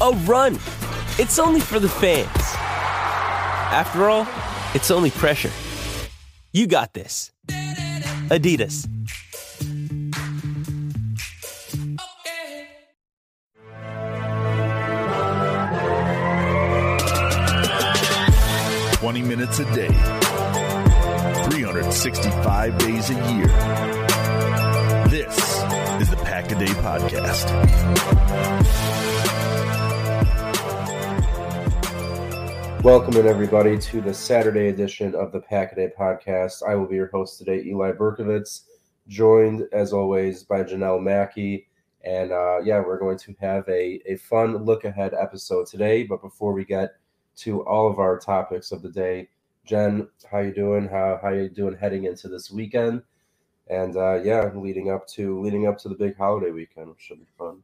a run. It's only for the fans. After all, it's only pressure. You got this. Adidas. Twenty minutes a day, 365 days a year. This is the Pack a Day Podcast. Welcome in everybody to the Saturday edition of the Pack a Day Podcast. I will be your host today, Eli Berkovitz, joined as always by Janelle Mackey. And uh, yeah, we're going to have a, a fun look ahead episode today. But before we get to all of our topics of the day, Jen, how you doing? How how you doing heading into this weekend? And uh, yeah, leading up to leading up to the big holiday weekend, which should be fun.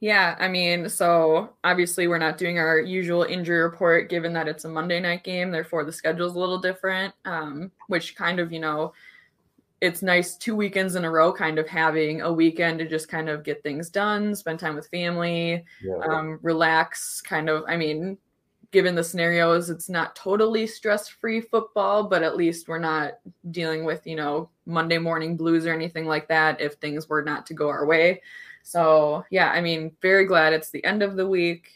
Yeah, I mean, so obviously we're not doing our usual injury report given that it's a Monday night game, therefore the schedule's a little different, um, which kind of, you know, it's nice two weekends in a row kind of having a weekend to just kind of get things done, spend time with family, Yeah. um, relax, kind of, I mean, given the scenarios, it's not totally stress-free football, but at least we're not dealing with, you know, Monday morning blues or anything like that if things were not to go our way. So yeah, I mean, very glad it's the end of the week.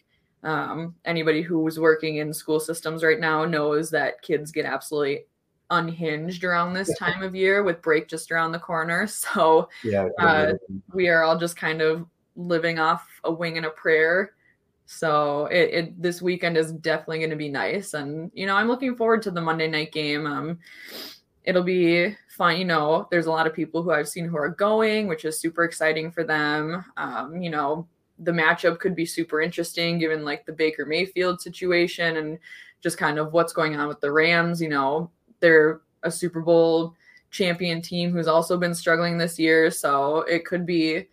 Um, anybody who's working in school systems right now knows that kids get absolutely unhinged around this time of year with break just around the corner. So Yeah. uh, we are all just kind of living off a wing and a prayer. So it, it this weekend is definitely going to be nice, and you know I'm looking forward to the Monday night game. Um, it'll be fun. You know, there's a lot of people who I've seen who are going, which is super exciting for them. Um, you know, the matchup could be super interesting given like the Baker Mayfield situation and just kind of what's going on with the Rams. You know, they're a Super Bowl champion team who's also been struggling this year, so it could be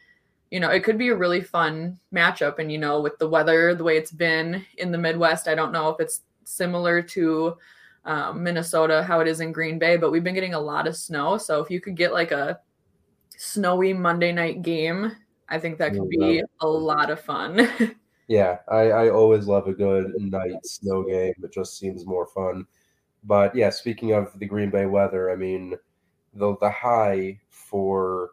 you know, it could be a really fun matchup. And, you know, with the weather, the way it's been in the Midwest, I don't know if it's similar to um, Minnesota, how it is in Green Bay, but we've been getting a lot of snow. So if you could get like a snowy Monday night game, I think that could be a lot of fun. Yeah, I, I always love a good night snow game. It just seems more fun. But yeah, speaking of the Green Bay weather, I mean, the the high for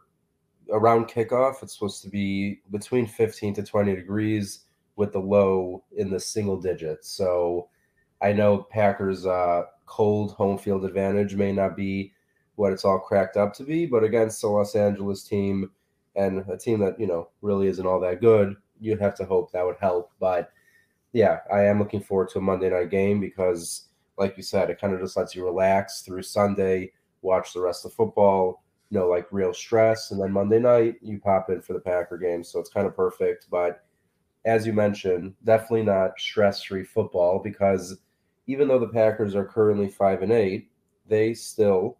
around kickoff, it's supposed to be between 15 to 20 degrees with the low in the single digits. So I know Packers uh cold home field advantage may not be what it's all cracked up to be, but against the Los Angeles team and a team that, you know, really isn't all that good, you'd have to hope that would help. But yeah, I am looking forward to a Monday night game because, like you said, it kind of just lets you relax through Sunday, watch the rest of football, no like real stress, and then Monday night you pop in for the Packer game. So it's kind of perfect. But as you mentioned, definitely not stress-free football because even though the Packers are currently five and eight, they still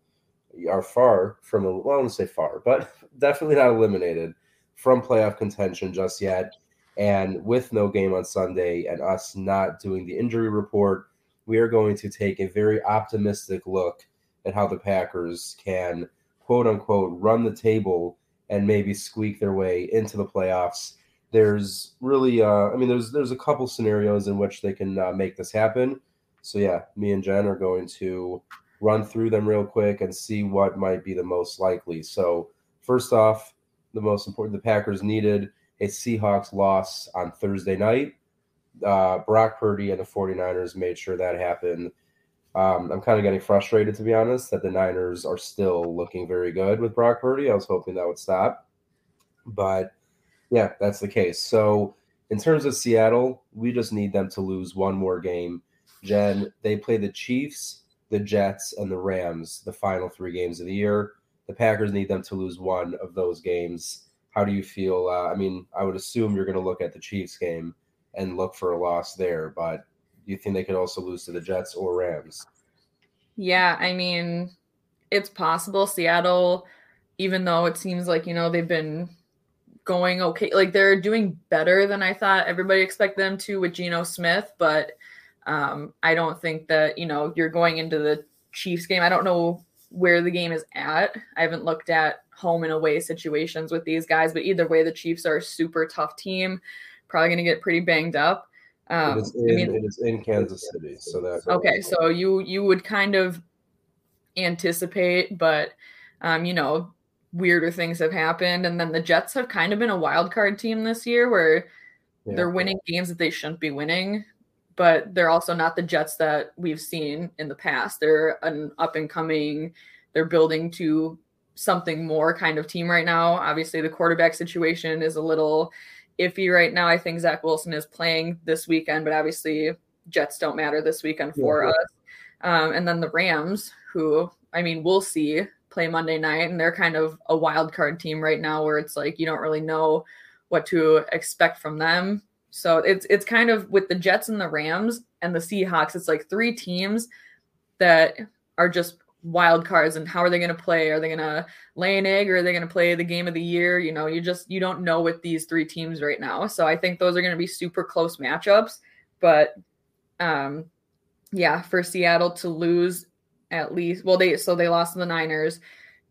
are far from well, I won't say far, but definitely not eliminated from playoff contention just yet. And with no game on Sunday and us not doing the injury report, we are going to take a very optimistic look at how the Packers can quote unquote run the table and maybe squeak their way into the playoffs. There's really, uh, I mean, there's there's a couple scenarios in which they can uh, make this happen. So yeah, me and Jen are going to run through them real quick and see what might be the most likely. So first off, the most important, the Packers needed a Seahawks loss on Thursday night. Uh, Brock Purdy and the 49ers made sure that happened. Um, I'm kind of getting frustrated, to be honest, that the Niners are still looking very good with Brock Purdy. I was hoping that would stop. But yeah, that's the case. So, in terms of Seattle, we just need them to lose one more game. Jen, they play the Chiefs, the Jets, and the Rams the final three games of the year. The Packers need them to lose one of those games. How do you feel? Uh, I mean, I would assume you're going to look at the Chiefs game and look for a loss there, but do you think they could also lose to the Jets or Rams? Yeah, I mean, it's possible. Seattle, even though it seems like, you know, they've been going okay, like they're doing better than I thought everybody expect them to with Geno Smith, but um, I don't think that, you know, you're going into the Chiefs game. I don't know where the game is at. I haven't looked at home and away situations with these guys, but either way, the Chiefs are a super tough team, probably going to get pretty banged up. Um, it, is in, I mean, it is in Kansas City, so that okay. So you you would kind of anticipate, but um, you know, weirder things have happened, and then the Jets have kind of been a wild card team this year, where yeah. they're winning games that they shouldn't be winning, but they're also not the Jets that we've seen in the past. They're an up and coming. They're building to something more kind of team right now. Obviously, the quarterback situation is a little iffy right now. I think Zach Wilson is playing this weekend, but obviously Jets don't matter this weekend for yeah. us. Um, and then the Rams, who I mean, we'll see play Monday night, and they're kind of a wild card team right now, where it's like you don't really know what to expect from them. So it's it's kind of with the Jets and the Rams and the Seahawks, it's like three teams that are just wild cards and how are they going to play? Are they going to lay an egg or are they going to play the game of the year? You know you just you don't know with these three teams right now. So i think those are going to be super close matchups but um yeah for seattle to lose at least well they so they lost to the niners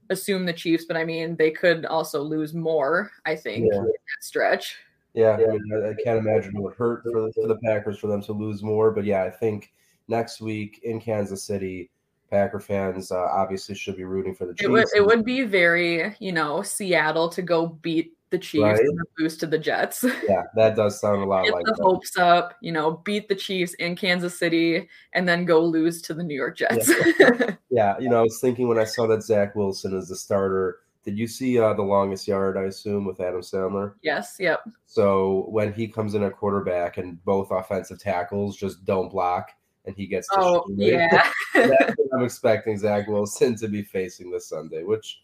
assume the chiefs but i mean they could also lose more i think yeah. stretch yeah, I, mean, I, can't imagine it would hurt for the, for the packers for them to lose more but yeah i think next week in kansas city Packer fans uh, obviously should be rooting for the Chiefs. It would, it would be very, you know, Seattle to go beat the Chiefs right? and lose to the Jets. Yeah, that does sound a lot Get like the that. hopes up, you know, beat the Chiefs in Kansas City and then go lose to the New York Jets. Yeah, yeah you know, I was thinking when I saw that Zach Wilson is the starter. Did you see uh, the longest yard? I assume with Adam Sandler. Yes. Yep. So when he comes in at quarterback and both offensive tackles just don't block, and he gets. Oh yeah. That's what I'm expecting Zach Wilson to be facing this Sunday, which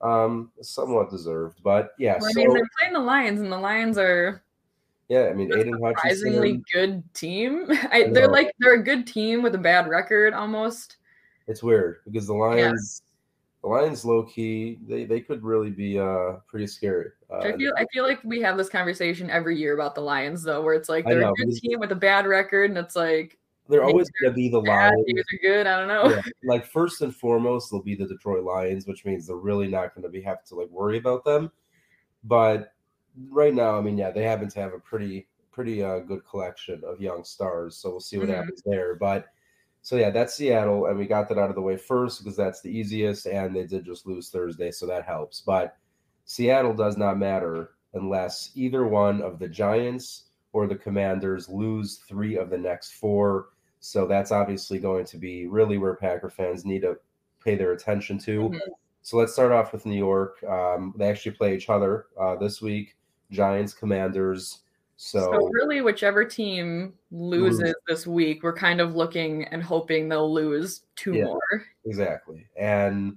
um somewhat deserved. But yeah, well, I mean they're playing the Lions, and the Lions are. Yeah, I mean, Aidan surprisingly Hutchinson, good team. I, they're like they're a good team with a bad record almost. It's weird because the Lions, the Lions, low key, they they could really be uh pretty scary. Uh, I feel I feel like we have this conversation every year about the Lions though, where it's like they're know, a good team with a bad record, and it's like they're always going to be the Lions. are good. I don't know. Yeah. Like first and foremost, they'll be the Detroit Lions, which means they're really not going to be have to like worry about them. But right now, I mean, yeah, they happen to have a pretty pretty uh, good collection of young stars. So we'll see what mm-hmm. happens there. But so yeah, that's Seattle, and we got that out of the way first because that's the easiest, and they did just lose Thursday, so that helps. But Seattle does not matter unless either one of the Giants or the Commanders lose three of the next four so that's obviously going to be really where Packer fans need to pay their attention to. Mm-hmm. So let's start off with New York. Um, they actually play each other uh, this week Giants, Commanders. So, so, really, whichever team loses lose. this week, we're kind of looking and hoping they'll lose two yeah, more. Exactly. And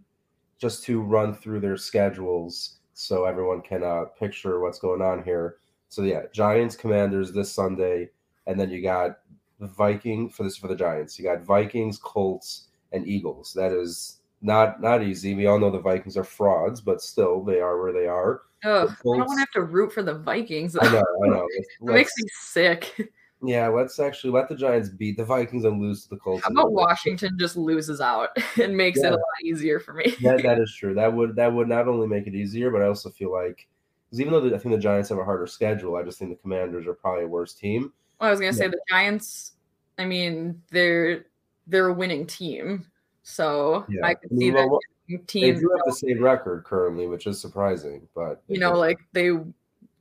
just to run through their schedules so everyone can uh, picture what's going on here. So, yeah, Giants, Commanders this Sunday. And then you got Viking for this for the Giants. You got Vikings, Colts, and Eagles. That is not not easy. We all know the Vikings are frauds, but still they are where they are. Oh, I don't want to have to root for the Vikings. I know, I know. it makes me sick. Yeah, let's actually let the Giants beat the Vikings and lose to the Colts. How about Washington just loses out and makes Yeah. it a lot easier for me? that, that is true. That would that would not only make it easier, but I also feel like because even though the, I think the Giants have a harder schedule, I just think the Commanders are probably a worse team. Well, I was gonna say the Giants. I mean, they're they're a winning team, so Yeah. I could I see mean, that well, winning They do have the same record currently, which is surprising. But You know, like they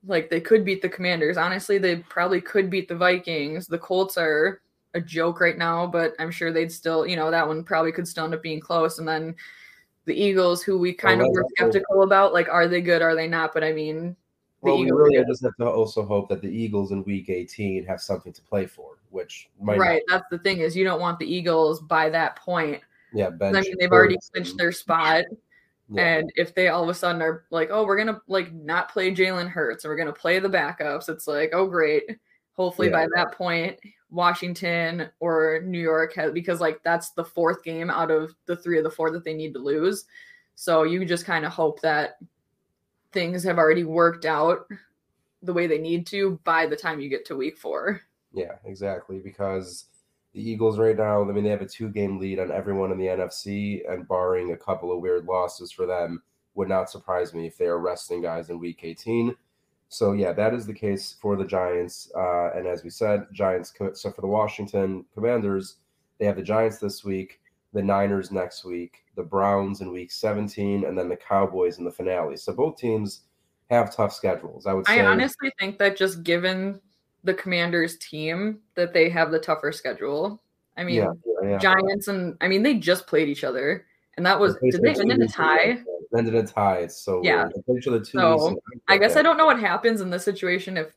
like they could beat the Commanders. Honestly, they probably could beat the Vikings. The Colts are a joke right now, but I'm sure they'd still, you know, that one probably could still end up being close. And then the Eagles, who we kind of were skeptical about, like, are they good? Are they not? But I mean, well, we really just have to also hope that the Eagles in Week 18 have something to play for, which might not- right? That's the thing is you don't want the Eagles by that point. yeah, bench I mean, they've already clinched their spot. Yeah. And if they all of a sudden are like, oh, we're gonna like not play Jalen Hurts and we're gonna play the backups, it's like, oh great. Hopefully by Yeah. that point, Washington or New York has because like that's the fourth game out of the three of the four that they need to lose. So you just kind of hope that things have already worked out the way they need to by the time you get to week four. Yeah, exactly. Because the Eagles right now, I mean, they have a two game lead on everyone in the NFC, and barring a couple of weird losses for them, would not surprise me if they are resting guys in week 18. So, yeah, that is the case for the Giants. Uh, and as we said, Giants, so for the Washington Commanders, they have the Giants this week, the Niners next week, the Browns in week 17, and then the Cowboys in the finale. So, both teams have tough schedules. I would say. I honestly think that just given the Commanders team that they have the tougher schedule. I mean, yeah, yeah, yeah. Giants and I mean they just played each other, and that was did they end in a tie? Ended in a tie. It's so Yeah. weird. Each other two So, I guess I don't know what happens in this situation if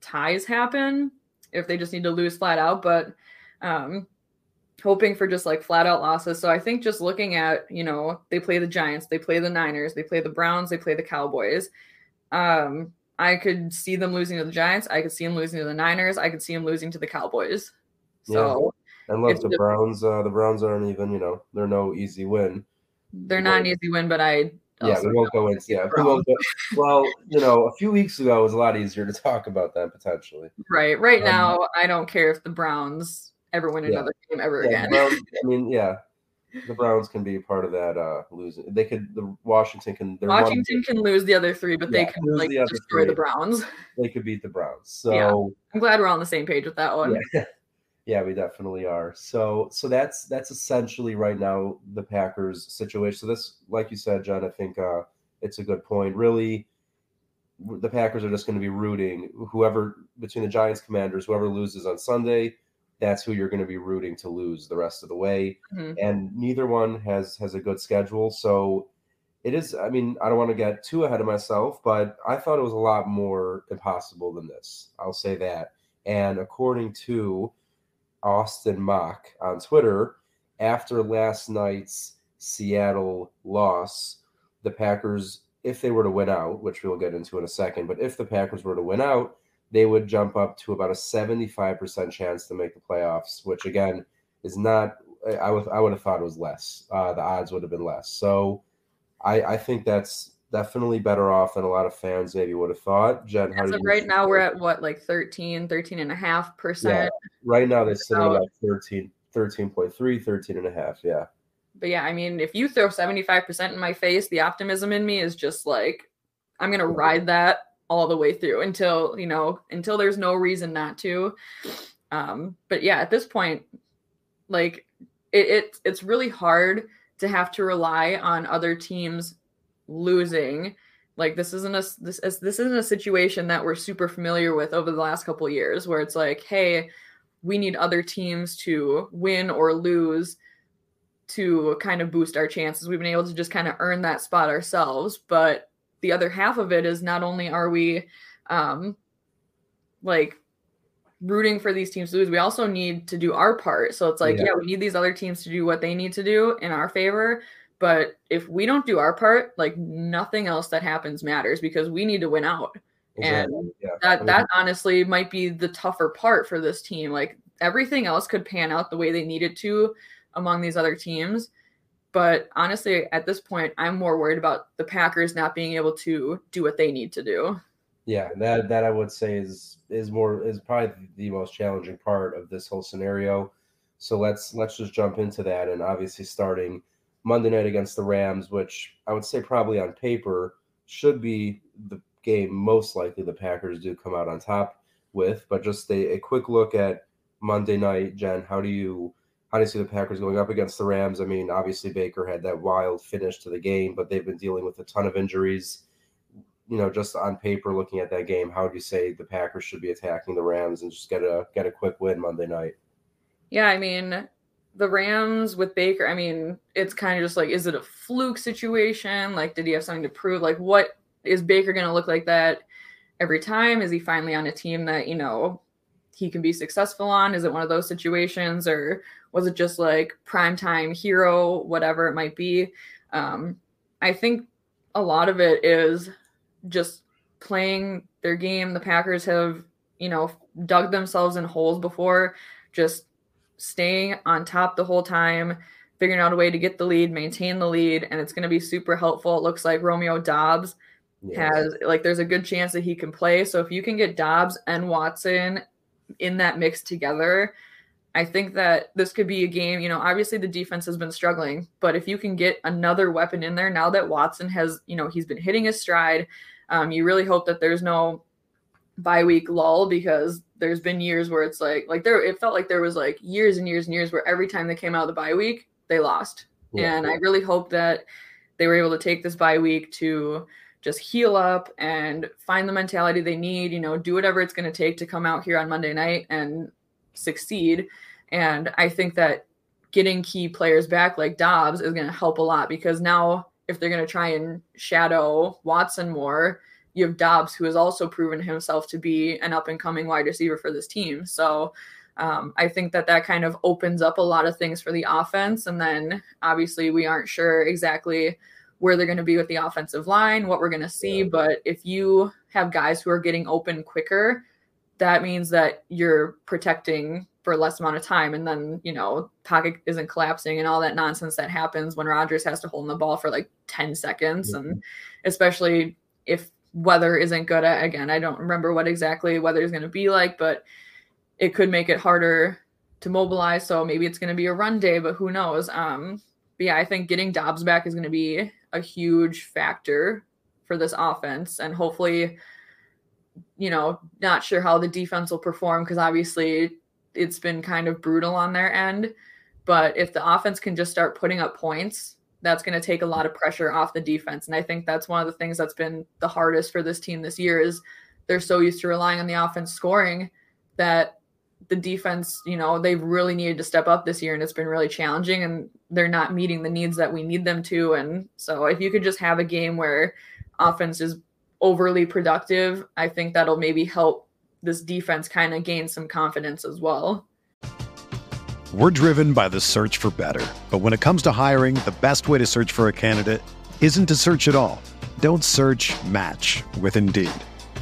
ties happen, if they just need to lose flat out, but um hoping for just like flat out losses. So I think just looking at, you know, they play the Giants, they play the Niners, they play the Browns, they play the Cowboys. Um I could see them losing to the Giants, I could see them losing to the Niners, I could see them losing to the Cowboys. So And look, the just- Browns. Uh, the Browns aren't even. You know, they're no easy win. they're not an easy win, but I Yeah, we won't go into. Yeah, we won't go, well, you know, a few weeks ago it was a lot easier to talk about them potentially. Right. Right Um, now, I don't care if the Browns ever win Yeah. another game ever Yeah, again. Browns, I mean, yeah, the Browns can be a part of that uh losing. They could. The Washington can. they're one- Washington can lose the other three, but they can like the destroy the. Browns. they could beat the Browns. So. Yeah. I'm glad we're on the same page with that one. Yeah. yeah, we definitely are. So so that's that's essentially right now the Packers situation. So this, like you said, John, I think uh, it's a good point. Really, the Packers are just going to be rooting whoever between the Giants, Commanders, whoever loses on Sunday. That's who you're going to be rooting to lose the rest of the way. Mhm. And neither one has has a good schedule. So it is. I mean, I don't want to get too ahead of myself, but I thought it was a lot more impossible than this. I'll say that. And according to Austin Mock on Twitter, after last night's Seattle loss, the Packers, if they were to win out, which we'll get into in a second, but if the Packers were to win out, they would jump up to about a 75% chance to make the playoffs, which again is not, I would, I would have thought it was less. Uh, the odds would have been less. So I, I think that's definitely better off than a lot of fans maybe would have thought. Jen, how As do of right now, we're at what, like 13, 13 and a half percent. Right now, they're sitting About- about 13, 13.3, 13 and a half. Yeah. But yeah, I mean, if you throw 75% in my face, the optimism in me is just like, I'm going to ride that all the way through until, you know, until there's no reason not to. Um, but yeah, at this point, like it, it it's really hard to have to rely on other teams losing. Like this isn't a this is- this isn't a situation that we're super familiar with over the last couple years where it's like, hey, we need other teams to win or lose to kind of boost our chances. We've been able to just kind of earn that spot ourselves. But the other half of it is not only are we um like rooting for these teams to lose, we also need to do our part. So it's like, Yeah. yeah, we need these other teams to do what they need to do in our favor. But if we don't do our part, like nothing else that happens matters because we need to win out And Exactly. yeah. I that that honestly might be the tougher part for this team like everything else could pan out the way they needed to among these other teams but honestly at this point i'm more worried about the packers not being able to do what they need to do Yeah, that that I would say is is more is probably the most challenging part of this whole scenario. So let's let's just jump into that and obviously starting Monday night against the Rams, which I would say probably on paper should be the game most likely the Packers do come out on top with. But just a, a quick look at Monday night, Jen. How do you how do you see the Packers going up against the Rams? I mean, obviously Baker had that wild finish to the game, but they've been dealing with a ton of injuries you know, just on paper, looking at that game, how would you say the Packers should be attacking the Rams and just get a get a quick win Monday night? Yeah, I mean, the Rams with Baker, I mean, it's kind of just like, is it a fluke situation? Like, did he have something to prove? Like, what is Baker going to look like that every time? Is he finally on a team that, you know, he can be successful on? Is it one of those situations or was it just like primetime hero, whatever it might be? Um, I think a lot of it is just playing their game. The Packers have, you know, dug themselves in holes before, just staying on top the whole time, figuring out a way to get the lead, maintain the lead, and it's going to be super helpful. It looks like Romeo Doubs yes. has like there's a good chance that he can play. So if you can get Doubs and Watson in that mix together, I think that this could be a game. You know, obviously the defense has been struggling, but if you can get another weapon in there now that Watson has, you know, he's been hitting his stride, um, you really hope that there's no bye week lull because there's been years where it's like like there it felt like there was like years and years and years where every time they came out of the bye week they lost yeah. and i really hope that they were able to take this bye week to just heal up and find the mentality they need you know do whatever it's going to take to come out here on monday night and succeed and i think that getting key players back like Doubs is going to help a lot because now if they're going to try and shadow Watson more, you have Doubs who has also proven himself to be an up and coming wide receiver for this team. So um, I think that that kind of opens up a lot of things for the offense. And then obviously, we aren't sure exactly where they're going to be with the offensive line, what we're going to see. Yeah. But if you have guys who are getting open quicker, that means that you're protecting for less amount of time and then you know pocket isn't collapsing and all that nonsense that happens when Rodgers has to hold the ball for like 10 seconds mm-hmm. and especially if weather isn't good at, again I don't remember what exactly weather is going to be like but it could make it harder to mobilize so maybe it's going to be a run day but who knows um but yeah I think getting Doubs back is going to be a huge factor for this offense and hopefully you know, not sure how the defense will perform because obviously it's been kind of brutal on their end. But if the offense can just start putting up points, that's going to take a lot of pressure off the defense. And I think that's one of the things that's been the hardest for this team this year is they're so used to relying on the offense scoring that the defense, you know, they've really needed to step up this year and it's been really challenging and they're not meeting the needs that we need them to. And so if you could just have a game where offense is overly productive, I think that'll maybe help this defense kind of gain some confidence as well. We're driven by the search for better. But when it comes to hiring, the best way to search for a candidate isn't to search at all. Don't search match with Indeed.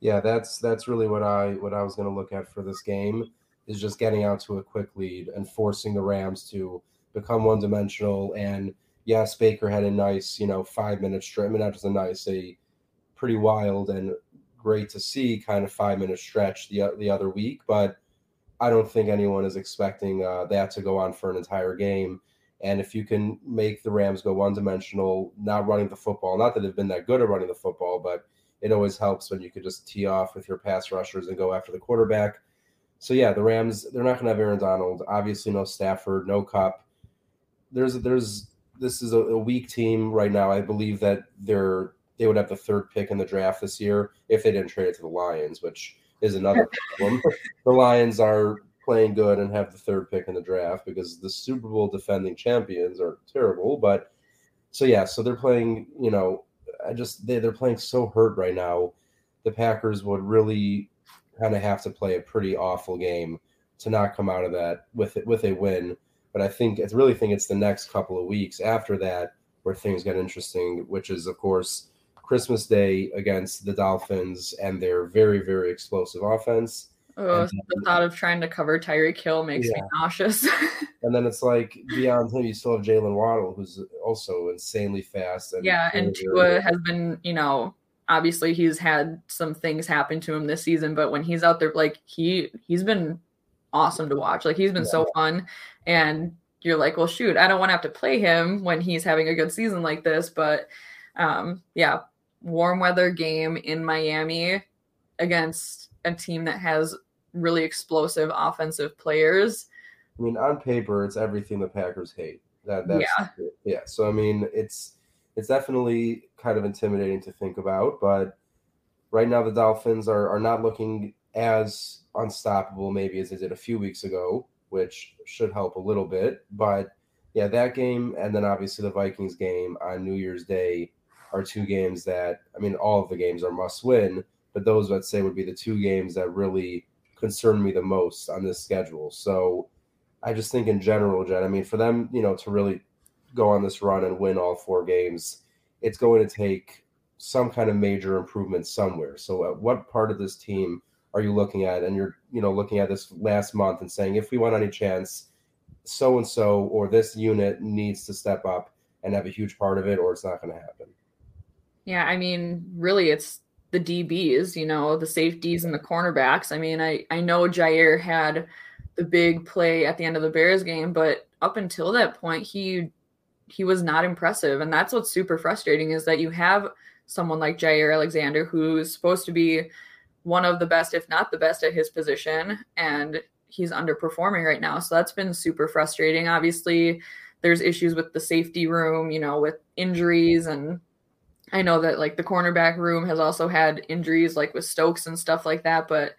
Yeah, that's that's really what I what I was going to look at for this game is just getting out to a quick lead and forcing the Rams to become one dimensional. And yes, Baker had a nice, you know, five minute stretch. I mean, just a nice, a pretty wild and great to see kind of five minute stretch the the other week, but I don't think anyone is expecting uh, that to go on for an entire game. And if you can make the Rams go one dimensional, not running the football, not that they've been that good at running the football, but it always helps when you could just tee off with your pass rushers and go after the quarterback. So yeah, the Rams they're not going to have Aaron Donald. Obviously, no Stafford, no Kupp. There's there's this is a, a weak team right now. I believe that they're they would have the third pick in the draft this year if they didn't trade it to the Lions, which is another problem. the Lions are playing good and have the third pick in the draft because the Super Bowl defending champions are terrible. But so yeah, so they're playing. You know, I just they they're playing so hurt right now. The Packers would really kind of have to play a pretty awful game to not come out of that with it with a win. But I think I really think it's the next couple of weeks after that where things get interesting, which is of course Christmas Day against the Dolphins and their very, very explosive offense. Oh, then, the thought of trying to cover Tyreek Hill makes yeah. me nauseous. and then it's like beyond him, you still have Jaylen Waddle, who's also insanely fast. And yeah, and Tua has been, you know, obviously he's had some things happen to him this season, but when he's out there, like he he's been awesome to watch. Like he's been yeah. so fun, and you're like, well, shoot, I don't want to have to play him when he's having a good season like this, but um, yeah, warm weather game in Miami against a team that has really explosive offensive players. I mean, on paper, it's everything the Packers hate. That that's yeah. yeah. So I mean, it's it's definitely kind of intimidating to think about, but right now the Dolphins are are not looking as unstoppable maybe as they did a few weeks ago, which should help a little bit. But yeah, that game and then obviously the Vikings game on New Year's Day are two games that I mean, all of the games are must win, but those I'd say would be the two games that really concern me the most on this schedule. So I just think in general, Jen, I mean, for them, you know, to really go on this run and win all four games, it's going to take some kind of major improvement somewhere. So at what part of this team are you looking at? And you're, you know, looking at this last month and saying, if we want any chance, so and so or this unit needs to step up and have a huge part of it, or it's not going to happen. Yeah, I mean, really, it's the DBs, you know, the safeties and the cornerbacks. I mean, I I know Jaire had the big play at the end of the Bears game, but up until that point, he he was not impressive, and that's what's super frustrating is that you have someone like Jaire Alexander who's supposed to be one of the best, if not the best, at his position, and he's underperforming right now. So that's been super frustrating. Obviously, there's issues with the safety room, you know, with injuries and I know that like the cornerback room has also had injuries like with Stokes and stuff like that, but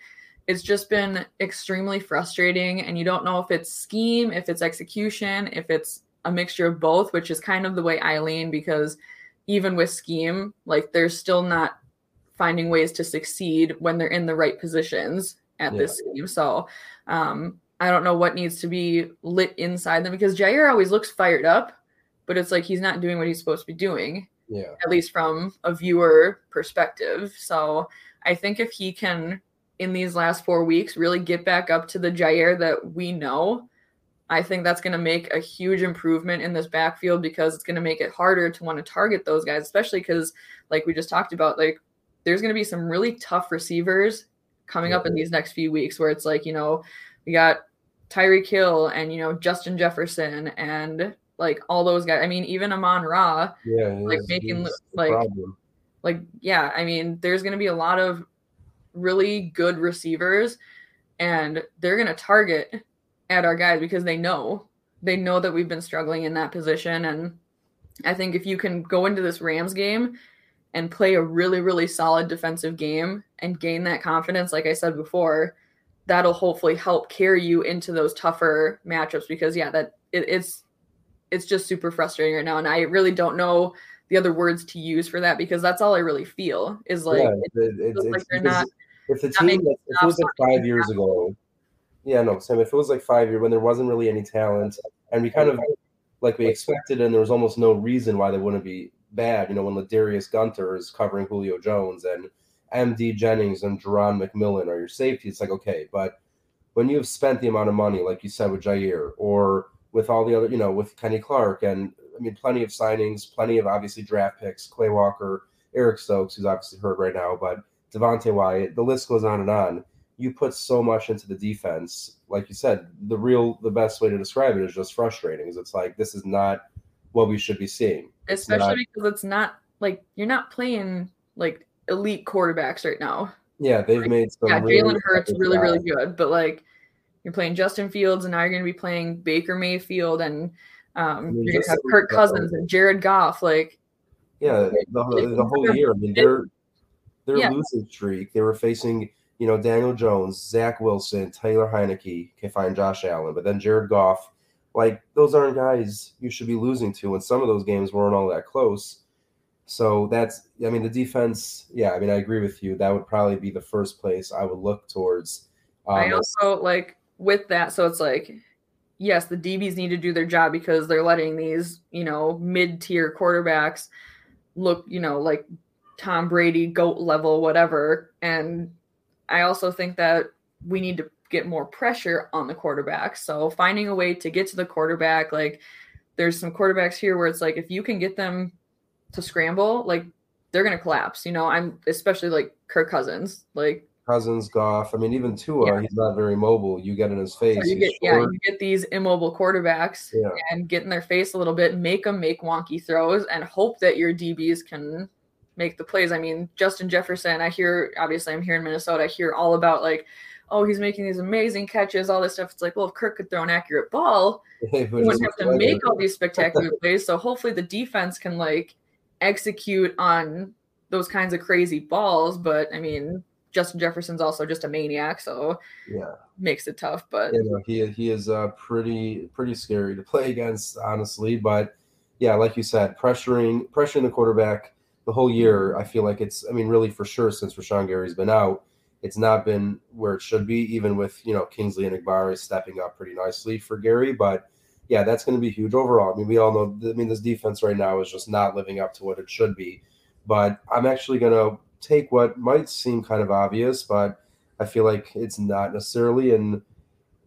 it's just been extremely frustrating and you don't know if it's scheme, if it's execution, if it's a mixture of both, which is kind of the way I lean because even with scheme, like they're still not finding ways to succeed when they're in the right positions at yeah. this scheme. So um, I don't know what needs to be lit inside them because Jaire always looks fired up, but it's like he's not doing what he's supposed to be doing yeah. at least from a viewer perspective. So I think if he can, in these last four weeks, really get back up to the Jaire that we know, I think that's going to make a huge improvement in this backfield because it's going to make it harder to want to target those guys, especially because, like we just talked about, like there's going to be some really tough receivers coming up in these next few weeks where it's like, you know, we got Tyreek Hill and, you know, Justin Jefferson and like all those guys. I mean, even Amon Ra, yeah, like making like like yeah. I mean, there's going to be a lot of really good receivers, and they're going to target at our guys because they know they know that we've been struggling in that position. And I think if you can go into this Rams game and play a really really solid defensive game and gain that confidence, like I said before. That'll hopefully help carry you into those tougher matchups because yeah, that it, it's it's just super frustrating right now and i really don't know the other words to use for that because that's all i really feel is like, yeah, it, it, it's, like they're not if the team if it was like five years ago yeah no sam if it was like five years when there wasn't really any talent and we kind of like we expected and there was almost no reason why they wouldn't be bad you know when LaDarius Gunter is covering Julio Jones and MD Jennings and Jerron McMillian are your safety, it's like okay, but when you have spent the amount of money, like you said with Jaire, or with all the other, you know, with Kenny Clark, and I mean, plenty of signings, plenty of obviously draft picks, Quay Walker, Eric Stokes, who's obviously hurt right now, but Devonte Wyatt, the list goes on and on. You put so much into the defense, like you said, the real, the best way to describe it is just frustrating. Is it's like this is not what we should be seeing, especially not, because it's not like you're not playing like elite quarterbacks right now. Yeah, they've like, made some. Yeah, really Jalen Hurts really, really good, but like you're playing Justin Fields, and now you're going to be playing Baker Mayfield, and um, I mean, you're going to have Kirk Cousins and Jared Goff. Like, yeah, the, the whole year. I mean, they're their yeah. losing streak. They were facing, you know, Daniel Jones, Zach Wilson, Taylor Heinicke, can find Josh Allen, but then Jared Goff. Like those aren't guys you should be losing to, and some of those games weren't all that close. So that's, I mean, the defense. Yeah, I mean, I agree with you. That would probably be the first place I would look towards. Um, I also like with that. So it's like, yes, the DBs need to do their job because they're letting these, you know, mid tier quarterbacks look, you know, like Tom Brady, GOAT level, whatever. And I also think that we need to get more pressure on the quarterback. So finding a way to get to the quarterback, like there's some quarterbacks here where it's like if you can get them to scramble, like they're gonna collapse. You know, I'm especially like Kirk Cousins. Like Cousins, Goff. I mean, even Tua, yeah. he's not very mobile. You get in his face. So you get, yeah, you get these immobile quarterbacks yeah. and get in their face a little bit, make them make wonky throws, and hope that your DBs can make the plays. I mean, Justin Jefferson, I hear, obviously, I'm here in Minnesota, I hear all about like, oh, he's making these amazing catches, all this stuff. It's like, well, if Kirk could throw an accurate ball, he wouldn't have to make all these spectacular plays. So hopefully the defense can like execute on those kinds of crazy balls. But I mean, Justin Jefferson's also just a maniac, so yeah, makes it tough. But he he is uh, pretty pretty scary to play against, honestly. But yeah, like you said, pressuring pressuring the quarterback the whole year. I feel like it's. I mean, really for sure since Rashan Gary's been out, it's not been where it should be. Even with you know Kingsley Enagbare stepping up pretty nicely for Gary, but yeah, that's going to be huge overall. I mean, we all know. I mean, this defense right now is just not living up to what it should be. But I'm actually going to take what might seem kind of obvious, but I feel like it's not necessarily. And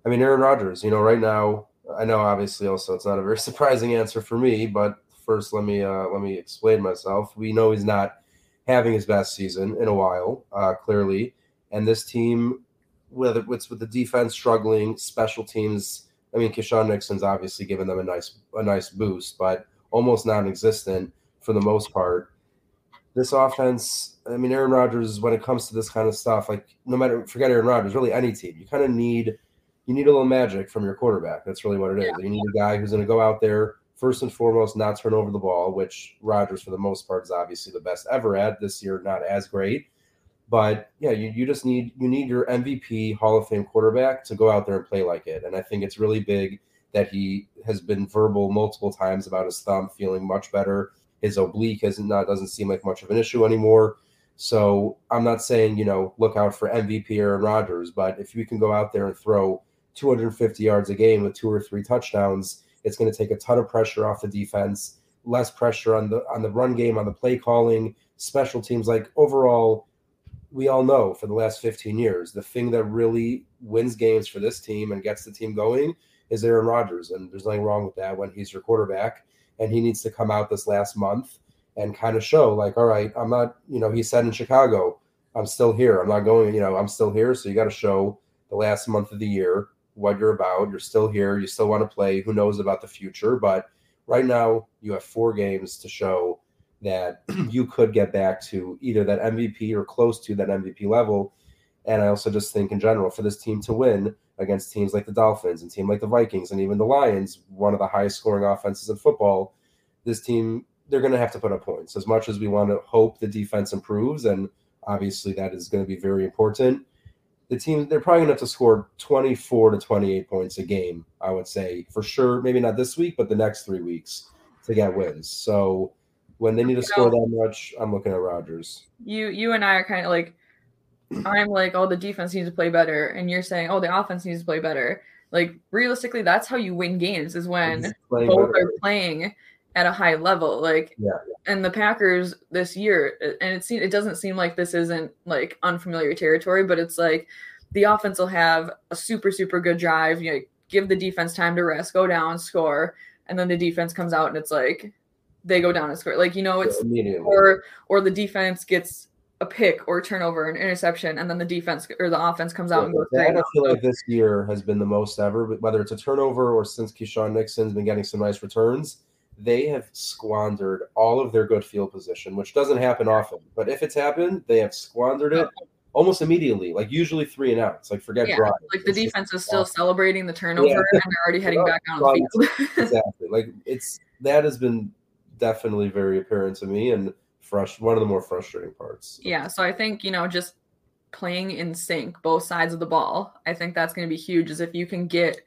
I mean, Aaron Rodgers, you know, right now, I know obviously also it's not a very surprising answer for me, but first let me uh, let me explain myself. We know he's not having his best season in a while, uh, clearly, and this team, whether it's with the defense struggling, special teams. I mean, Keisean Nixon's obviously given them a nice a nice boost, but almost non-existent for the most part this offense, I mean, Aaron Rodgers, when it comes to this kind of stuff, like no matter forget Aaron Rodgers, really any team, you kind of need you need a little magic from your quarterback. That's really what it is. Yeah. You need a guy who's going to go out there first and foremost, not turn over the ball, which Rodgers for the most part is obviously the best ever at. This year, not as great, but yeah, you, you just need you need your MVP Hall of Fame quarterback to go out there and play like it. And I think it's really big that he has been verbal multiple times about his thumb feeling much better his oblique has not doesn't seem like much of an issue anymore. So I'm not saying you know look out for MVP Aaron Rodgers, but if you can go out there and throw 250 yards a game with two or three touchdowns, it's going to take a ton of pressure off the defense, less pressure on the on the run game, on the play calling, special teams. Like overall, we all know for the last 15 years, the thing that really wins games for this team and gets the team going is Aaron Rodgers, and there's nothing wrong with that when he's your quarterback and he needs to come out this last month and kind of show like, all right, I'm not, you know, he said in Chicago, I'm still here. I'm not going, you know, I'm still here. So you got to show the last month of the year what you're about. You're still here. You still want to play. Who knows about the future? But right now, you have four games to show that you could get back to either that MVP or close to that MVP level. And I also just think in general for this team to win, against teams like the Dolphins and team like the Vikings and even the Lions, one of the highest scoring offenses in football. This team, they're going to have to put up points. As much as we want to hope the defense improves, and obviously that is going to be very important. The team, they're probably going to have to score 24 to 28 points a game, I would say, for sure. Maybe not this week, but the next three weeks to get wins. So when they need to you score know, that much, I'm looking at Rodgers. You, you and I are kind of like I'm like, oh, the defense needs to play better, and you're saying, oh, the offense needs to play better. Like realistically, that's how you win games is when both better. are playing at a high level. Like, Yeah. and the Packers this year, and it seems it doesn't seem like this isn't like unfamiliar territory, but it's like the offense will have a super super good drive. You know, give the defense time to rest, go down, score, and then the defense comes out and it's like they go down and score. Like you know, it's immediately. or or the defense gets a pick or turnover, an interception, and then the defense or the offense comes out and goes that. I feel like this year has been the most ever, but whether it's a turnover or since Keisean Nixon's been getting some nice returns, they have squandered all of their good field position, which doesn't happen often. But if it's happened, they have squandered it almost immediately, like usually three and outs. Like forget Yeah, drive. Like the It's defense is still celebrating the turnover and they're already heading back on the field. exactly. Like it's that has been definitely very apparent to me and fresh one of the more frustrating parts. yeah, so I think, you know, just playing in sync, both sides of the ball, I think that's going to be huge. Is if you can get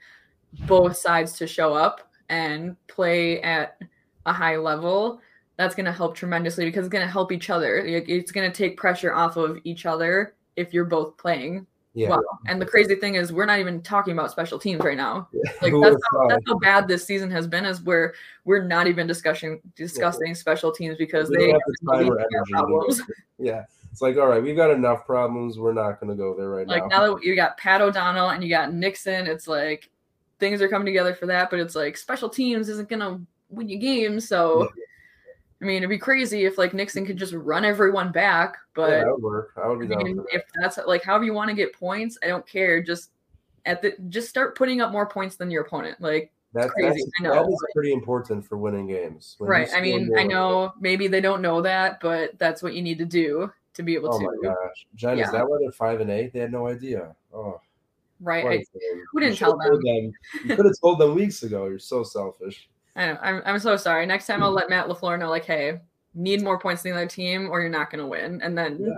both sides to show up and play at a high level, that's going to help tremendously because it's going to help each other. It's going to take pressure off of each other if you're both playing Yeah. well. And the crazy thing is, we're not even talking about special teams right now. Like that's how, that's how bad this season has been. Is where we're not even discussing discussing special teams because We they have have the time or energy problems. Yeah. It's like, all right, we've got enough problems. We're not going to go there right Like now. Like now that you got Pat O'Donnell and you got Nixon, it's like things are coming together for that. But it's like special teams isn't gonna win you games. So I mean, it'd be crazy if like Nixon could just run everyone back. But yeah, that would work. I would be down mean, if that's like however you want to get points, I don't care. Just at the just start putting up more points than your opponent. Like That's, crazy, that's, I know, that is pretty important for winning games. When right. I mean, I know maybe they don't know that, but that's what you need to do to be able Oh to. my gosh, Jen, Yeah. is that why they're five and eight? They had no idea. Oh, Right. I, who didn't tell told them. You could have told them weeks ago. You're so selfish. I know. I'm, I'm so sorry. Next time I'll Hmm. let Matt LaFleur know, like, hey, need more points than the other team or you're not going to win. And then, Yeah.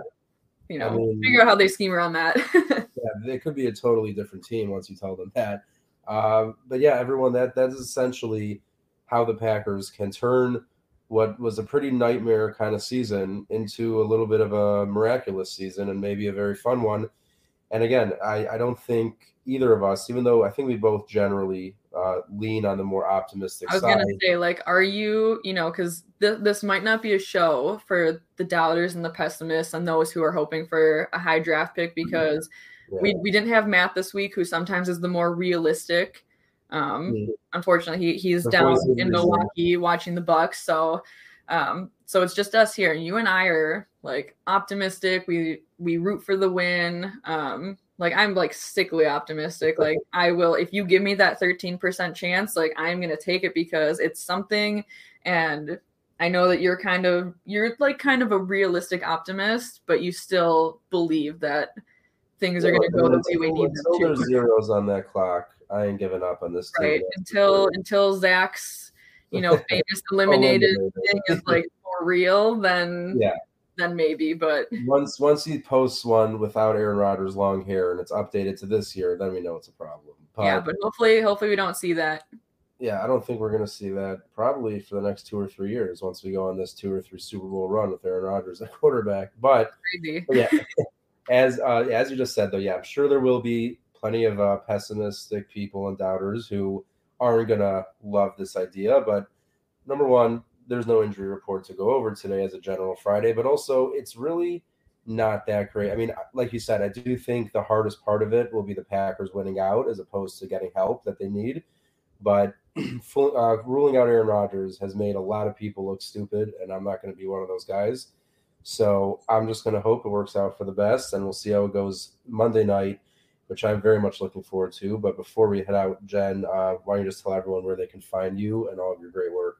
you I know, mean- figure out how they scheme around that. Yeah, they could be a totally different team once you tell them that. Um, but yeah, everyone, that that is essentially how the Packers can turn what was a pretty nightmare kind of season into a little bit of a miraculous season and maybe a very fun one. And again, I, I don't think either of us, even though I think we both generally uh, lean on the more optimistic I was side. gonna say, like, are you, you know, because th- this might not be a show for the doubters and the pessimists and those who are hoping for a high draft pick because Yeah. we we didn't have Matt this week, who sometimes is the more realistic. Um, Mm. unfortunately, he he's The down in reason. Milwaukee watching the Bucks, so um, so it's just us here. And you and I are like optimistic. We we root for the win. Um, like I'm like sickly optimistic. Like I will if you give me that 13% chance, like I'm gonna take it because it's something and I know that you're kind of you're like kind of a realistic optimist, but you still believe that things are gonna go the way we need them to. there's zeros on that clock, I ain't giving up on this. Right. Until sure. until Zach's, you know, famous eliminated Eliminated. thing is like for real, then Yeah. Then maybe. But once once he posts one without Aaron Rodgers' long hair and it's updated to this year, then we know it's a problem. But yeah, but hopefully hopefully we don't see that. yeah, I don't think we're gonna see that probably for the next two or three years once we go on this two or three Super Bowl run with Aaron Rodgers at quarterback. But Crazy. but yeah, as uh, as you just said though, yeah, I'm sure there will be plenty of uh, pessimistic people and doubters who aren't gonna love this idea. But number one, there's no injury report to go over today as a general Friday, but also it's really not that great. I mean, like you said, I do think the hardest part of it will be the Packers winning out as opposed to getting help that they need. But uh, ruling out Aaron Rodgers has made a lot of people look stupid, and I'm not going to be one of those guys. So I'm just going to hope it works out for the best, and we'll see how it goes Monday night, which I'm very much looking forward to. But before we head out, Jen, uh, why don't you just tell everyone where they can find you and all of your great work?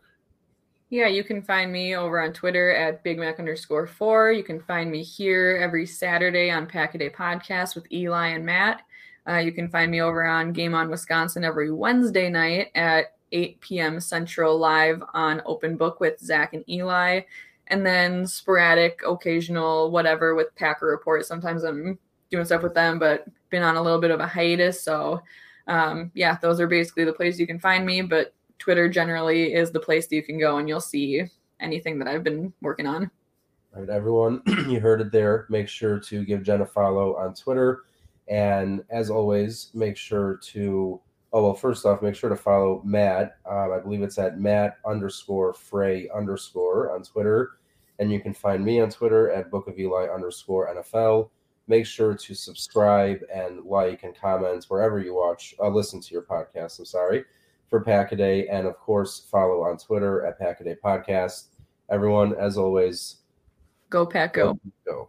Yeah, you can find me over on Twitter at Big Mac underscore four. You can find me here every Saturday on Pack a Day Podcast with Eli and Matt. Uh, you can find me over on Game on Wisconsin every Wednesday night at 8 p.m. Central live on Open Book with Zach and Eli. And then sporadic, occasional, whatever with Packer Report. Sometimes I'm doing stuff with them, but been on a little bit of a hiatus. So, um, yeah, those are basically the places you can find me. But Twitter generally is the place that you can go and you'll see anything that I've been working on. All right, everyone, you heard it there. Make sure to give Jen a follow on Twitter. And as always, make sure to Oh well, first off, make sure to follow Matt. Um, I believe it's at Matt underscore Frey underscore on Twitter, and you can find me on Twitter at Book of Eli underscore NFL. Make sure to subscribe and like and comment wherever you watch, uh, listen to your podcast. I'm sorry for Packaday, and of course follow on Twitter at Packaday Podcast. Everyone, as always, Go Pack Go. go.